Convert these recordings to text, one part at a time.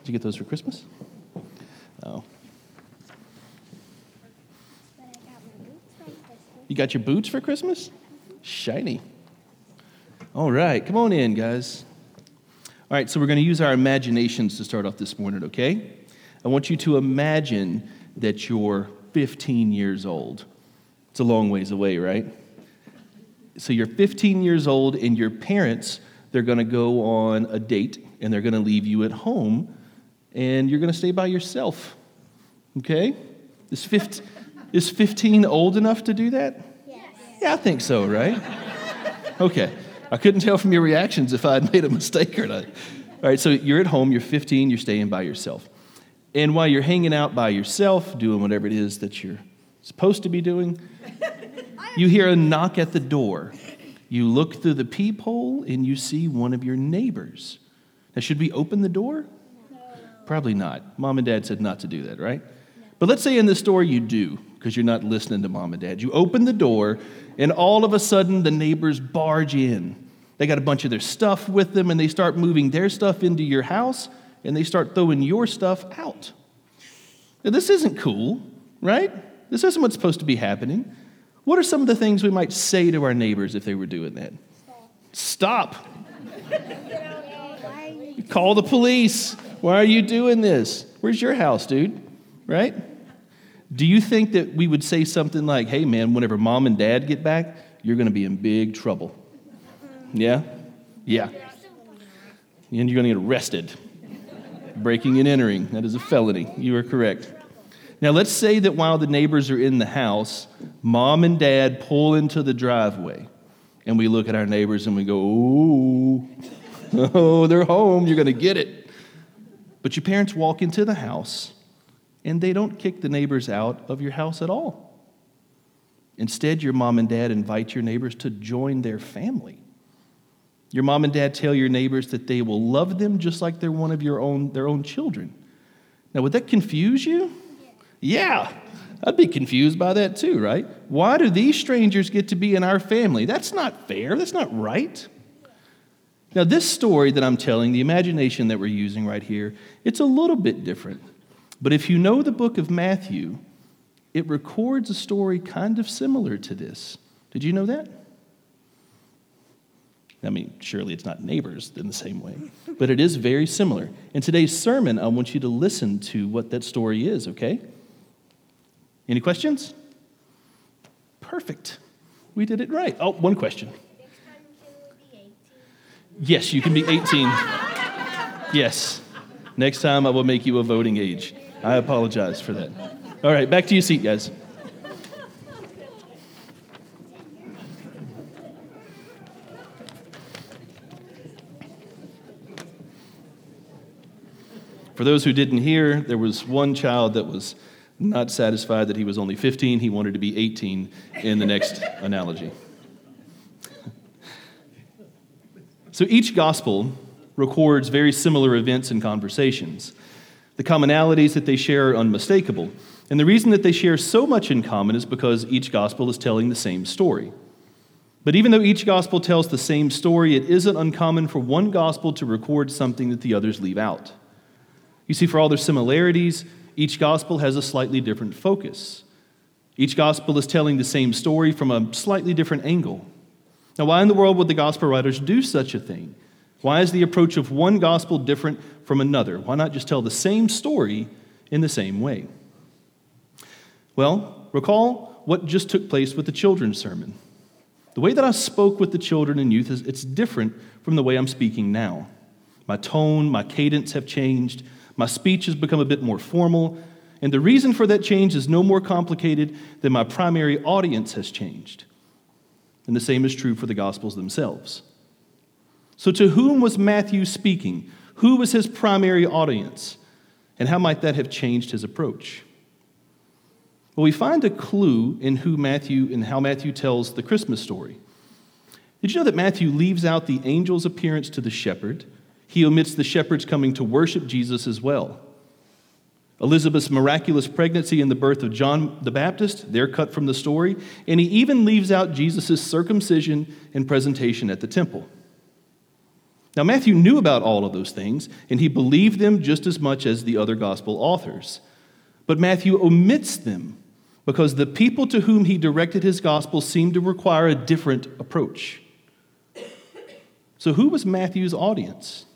Did you get those for Christmas? Oh. You got your boots for Christmas? Shiny. All right, come on in, guys. All right, so we're going to use our imaginations to start off this morning, okay? I want you to imagine that you're 15 years old. It's a long ways away, right? So you're 15 years old, and your parents, they're going to go on a date, and they're going to leave you at home, and you're going to stay by yourself, okay? Is 15, is 15 old enough to do that? Yes. Yeah, I think so, right? Okay. I couldn't tell from your reactions if I had made a mistake or not. All right, so you're at home, you're 15, you're staying by yourself. And while you're hanging out by yourself, doing whatever it is that you're supposed to be doing, you hear a knock at the door. You look through the peephole and you see one of your neighbors. Now, should we open the door? Probably not. Mom and dad said not to do that, right? But let's say in this story you do, because you're not listening to mom and dad. You open the door, and all of a sudden the neighbors barge in. They got a bunch of their stuff with them, and they start moving their stuff into your house, and they start throwing your stuff out. Now, this isn't cool, right? This isn't what's supposed to be happening. What are some of the things we might say to our neighbors if they were doing that? Stop. You? Call the police. Why are you doing this? Where's your house, dude? Right? Do you think that we would say something like, hey, man, whenever mom and dad get back, you're going to be in big trouble? Yeah? Yeah. And you're going to get arrested. Breaking and entering. That is a felony. You are correct. Now, let's say that while the neighbors are in the house, mom and dad pull into the driveway. And we look at our neighbors and we go, ooh, oh, they're home. You're going to get it. But your parents walk into the house and they don't kick the neighbors out of your house at all. Instead, your mom and dad invite your neighbors to join their family. Your mom and dad tell your neighbors that they will love them just like they're one of your own, their own children. Now, would that confuse you? Yeah, I'd be confused by that too, right? Why do these strangers get to be in our family? That's not fair. That's not right. Now, this story that I'm telling, the imagination that we're using right here, it's a little bit different. But if you know the book of Matthew, it records a story kind of similar to this. Did you know that? I mean, surely it's not neighbors in the same way, but it is very similar. In today's sermon, I want you to listen to what that story is, okay? Any questions? Perfect. We did it right. Oh, one question. Next time you will be 18. Yes, you can be 18. Yes. Next time I will make you a voting age. I apologize for that. All right, back to your seat, guys. For those who didn't hear, there was one child that was not satisfied that he was only 15. He wanted to be 18 in the next analogy. So each gospel records very similar events and conversations. The commonalities that they share are unmistakable. And the reason that they share so much in common is because each gospel is telling the same story. But even though each gospel tells the same story, it isn't uncommon for one gospel to record something that the others leave out. You see, for all their similarities, each gospel has a slightly different focus. Each gospel is telling the same story from a slightly different angle. Now, why in the world would the gospel writers do such a thing? Why is the approach of one gospel different from another? Why not just tell the same story in the same way? Well, recall what just took place with the children's sermon. The way that I spoke with the children and youth is it's different from the way I'm speaking now. My tone, my cadence have changed. My speech has become a bit more formal, and the reason for that change is no more complicated than my primary audience has changed. And the same is true for the Gospels themselves. So, to whom was Matthew speaking? Who was his primary audience? And how might that have changed his approach? Well, we find a clue in who Matthew and how Matthew tells the Christmas story. Did you know that Matthew leaves out the angel's appearance to the shepherd? He omits the shepherds coming to worship Jesus as well. Elizabeth's miraculous pregnancy and the birth of John the Baptist, they're cut from the story. And he even leaves out Jesus' circumcision and presentation at the temple. Now, Matthew knew about all of those things, and he believed them just as much as the other gospel authors. But Matthew omits them because the people to whom he directed his gospel seemed to require a different approach. So, who was Matthew's audience?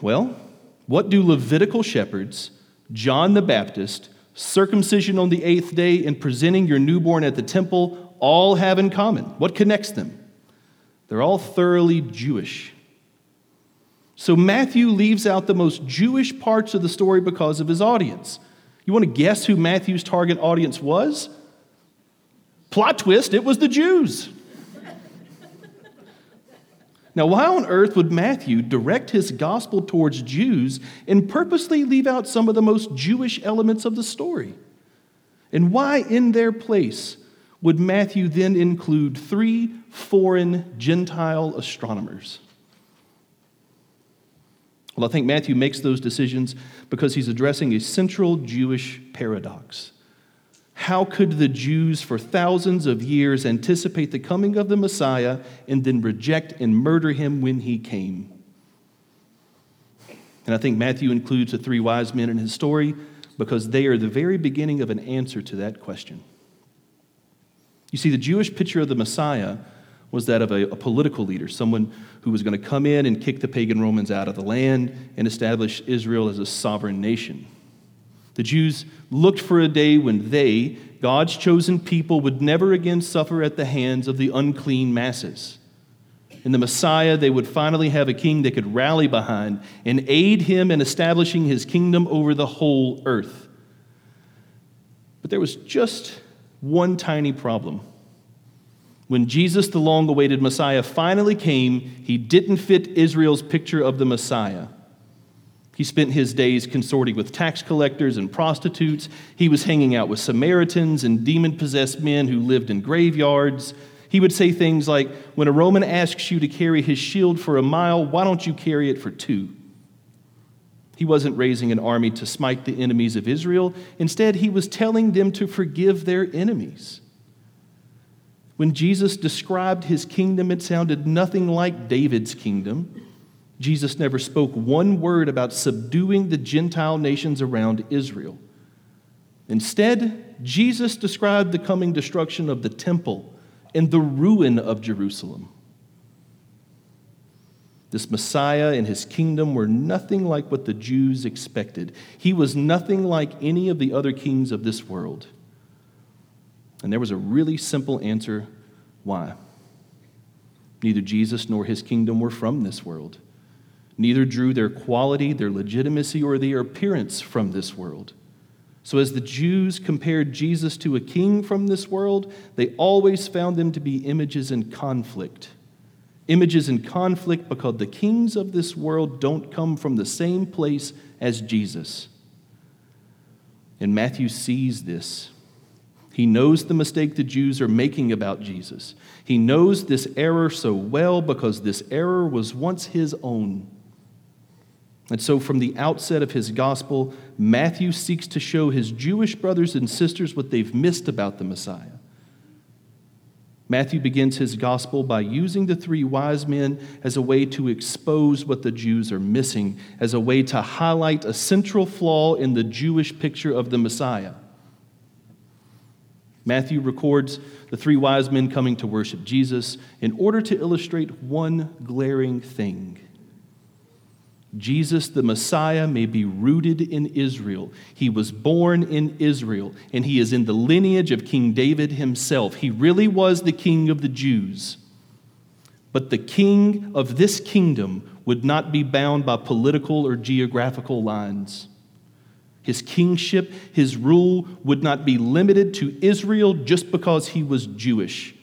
Well, what do Levitical shepherds, John the Baptist, circumcision on the eighth day, and presenting your newborn at the temple all have in common? What connects them? They're all thoroughly Jewish. So Matthew leaves out the most Jewish parts of the story because of his audience. You want to guess who Matthew's target audience was? Plot twist, it was the Jews. Now, why on earth would Matthew direct his gospel towards Jews and purposely leave out some of the most Jewish elements of the story? And why, in their place, would Matthew then include three foreign Gentile astronomers? Well, I think Matthew makes those decisions because he's addressing a central Jewish paradox. How could the Jews for thousands of years anticipate the coming of the Messiah and then reject and murder him when he came? And I think Matthew includes the three wise men in his story because they are the very beginning of an answer to that question. You see, the Jewish picture of the Messiah was that of a, a, political leader, someone who was going to come in and kick the pagan Romans out of the land and establish Israel as a sovereign nation. The Jews looked for a day when they, God's chosen people, would never again suffer at the hands of the unclean masses. In the Messiah, they would finally have a king they could rally behind and aid him in establishing his kingdom over the whole earth. But there was just one tiny problem. When Jesus, the long awaited Messiah, finally came, he didn't fit Israel's picture of the Messiah. He spent his days consorting with tax collectors and prostitutes. He was hanging out with Samaritans and demon possessed men who lived in graveyards. He would say things like, When a Roman asks you to carry his shield for a mile, why don't you carry it for two? He wasn't raising an army to smite the enemies of Israel. Instead, he was telling them to forgive their enemies. When Jesus described his kingdom, it sounded nothing like David's kingdom. Jesus never spoke one word about subduing the Gentile nations around Israel. Instead, Jesus described the coming destruction of the temple and the ruin of Jerusalem. This Messiah and his kingdom were nothing like what the Jews expected. He was nothing like any of the other kings of this world. And there was a really simple answer why. Neither Jesus nor his kingdom were from this world. Neither drew their quality, their legitimacy, or their appearance from this world. So, as the Jews compared Jesus to a king from this world, they always found them to be images in conflict. Images in conflict because the kings of this world don't come from the same place as Jesus. And Matthew sees this. He knows the mistake the Jews are making about Jesus. He knows this error so well because this error was once his own. And so, from the outset of his gospel, Matthew seeks to show his Jewish brothers and sisters what they've missed about the Messiah. Matthew begins his gospel by using the three wise men as a way to expose what the Jews are missing, as a way to highlight a central flaw in the Jewish picture of the Messiah. Matthew records the three wise men coming to worship Jesus in order to illustrate one glaring thing Jesus, the Messiah, may be rooted in Israel. He was born in Israel, and he is in the lineage of King David himself. He really was the king of the Jews. But the king of this kingdom would not be bound by political or geographical lines. His kingship, his rule would not be limited to Israel just because he was Jewish.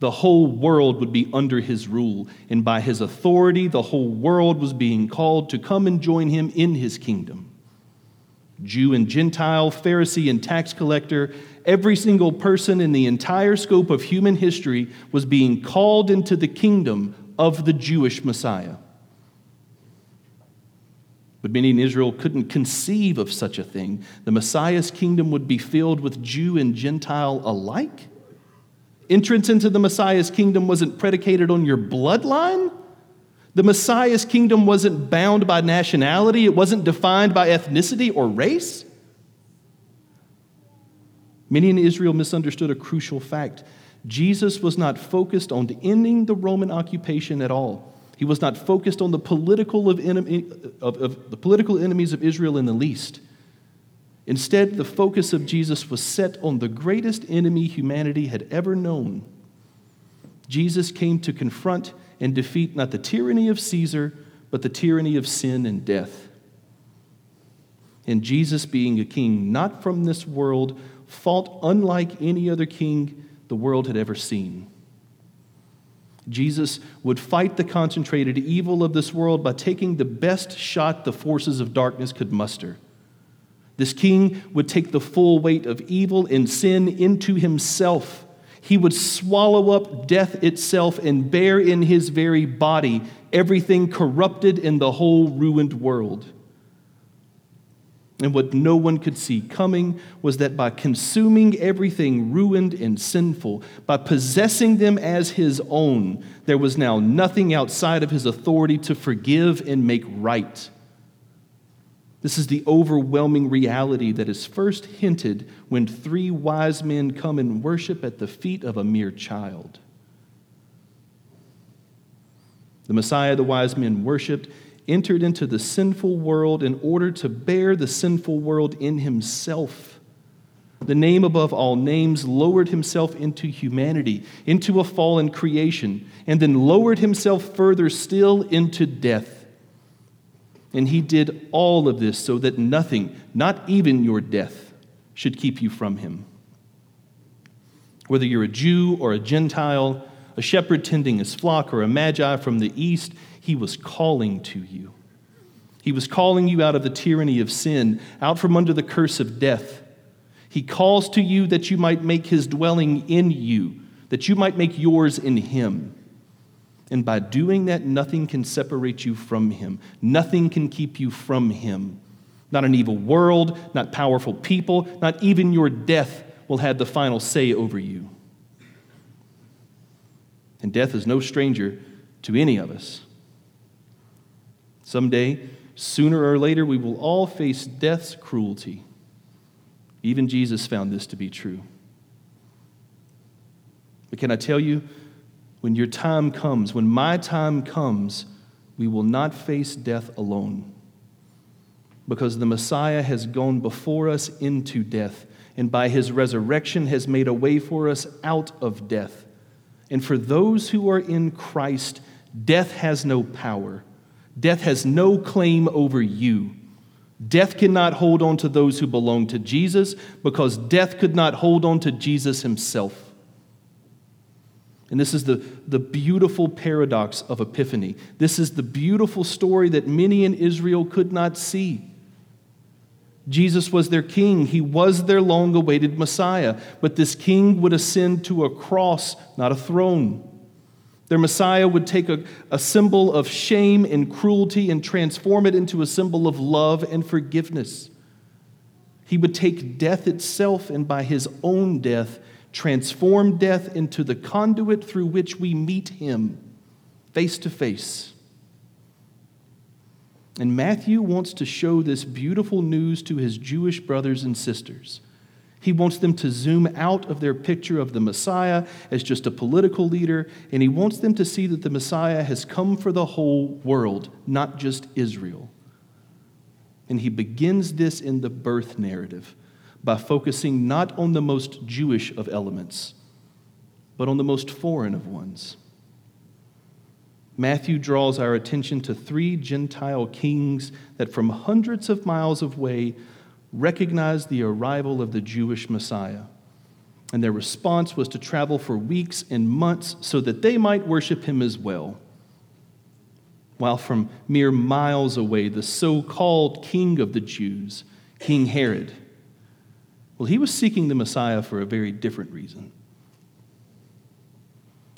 The whole world would be under his rule, and by his authority, the whole world was being called to come and join him in his kingdom. Jew and Gentile, Pharisee and tax collector, every single person in the entire scope of human history was being called into the kingdom of the Jewish Messiah. But many in Israel couldn't conceive of such a thing. The Messiah's kingdom would be filled with Jew and Gentile alike. Entrance into the Messiah's kingdom wasn't predicated on your bloodline, The Messiah's kingdom wasn't bound by nationality, it wasn't defined by ethnicity or race. Many in Israel misunderstood a crucial fact. Jesus was not focused on ending the Roman occupation at all. He was not focused on the political, of, enemy, of, of the political enemies of Israel in the least. Instead, the focus of Jesus was set on the greatest enemy humanity had ever known. Jesus came to confront and defeat not the tyranny of Caesar, but the tyranny of sin and death. And Jesus, being a king not from this world, fought unlike any other king the world had ever seen. Jesus would fight the concentrated evil of this world by taking the best shot the forces of darkness could muster. This king would take the full weight of evil and sin into himself he would swallow up death itself and bear in his very body everything corrupted in the whole ruined world. And what no one could see coming was that by consuming everything ruined and sinful, by possessing them as his own, there was now nothing outside of his authority to forgive and make right. This is the overwhelming reality that is first hinted when three wise men come and worship at the feet of a mere child. The Messiah the wise men worshiped entered into the sinful world in order to bear the sinful world in himself. The name above all names lowered himself into humanity, into a fallen creation, and then lowered himself further still into death and he did all of this so that nothing, not even your death, should keep you from him. Whether you're a Jew or a Gentile, a shepherd tending his flock, or a magi from the east, he was calling to you. He was calling you out of the tyranny of sin, out from under the curse of death. He calls to you that you might make his dwelling in you, that you might make yours in him. And by doing that, nothing can separate you from him. Nothing can keep you from him. Not an evil world, not powerful people, not even your death will have the final say over you. And death is no stranger to any of us. Someday, sooner or later, we will all face death's cruelty. Even Jesus found this to be true. But can I tell you, when your time comes, when my time comes, we will not face death alone. Because the Messiah has gone before us into death, and by his resurrection has made a way for us out of death. And for those who are in Christ, death has no power, death has no claim over you. Death cannot hold on to those who belong to Jesus because death could not hold on to Jesus himself. And this is the, the beautiful paradox of Epiphany. This is the beautiful story that many in Israel could not see. Jesus was their king. He was their long awaited Messiah. But this king would ascend to a cross, not a throne. Their Messiah would take a, a symbol of shame and cruelty and transform it into a symbol of love and forgiveness. He would take death itself and by his own death transform death into the conduit through which we meet him face to face. And Matthew wants to show this beautiful news to his Jewish brothers and sisters. He wants them to zoom out of their picture of the Messiah as just a political leader, and he wants them to see that the Messiah has come for the whole world, not just Israel. And he begins this in the birth narrative by focusing not on the most Jewish of elements, but on the most foreign of ones. Matthew draws our attention to three Gentile kings that from hundreds of miles away recognized the arrival of the Jewish Messiah. And their response was to travel for weeks and months so that they might worship him as well. While from mere miles away, the so called king of the Jews, King Herod, well, he was seeking the Messiah for a very different reason.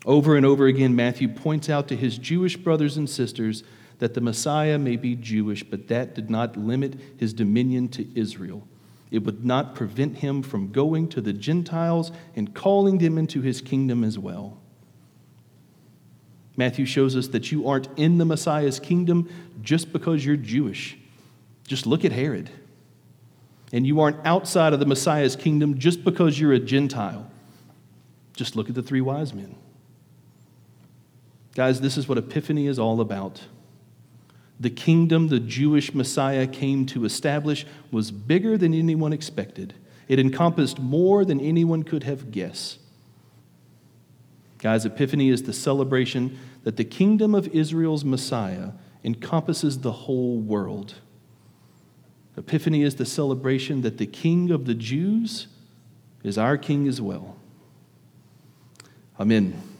Over and over again, Matthew points out to his Jewish brothers and sisters that the Messiah may be Jewish, but that did not limit his dominion to Israel. It would not prevent him from going to the Gentiles and calling them into his kingdom as well. Matthew shows us that you aren't in the Messiah's kingdom just because you're Jewish. Just look at Herod. And you aren't outside of the Messiah's kingdom just because you're a Gentile. Just look at the three wise men. Guys, this is what Epiphany is all about. The kingdom the Jewish Messiah came to establish was bigger than anyone expected. It encompassed more than anyone could have guessed. Guys, Epiphany is the celebration that the kingdom of Israel's Messiah encompasses the whole world. Epiphany is the celebration that the King of the Jews is our King as well. Amen.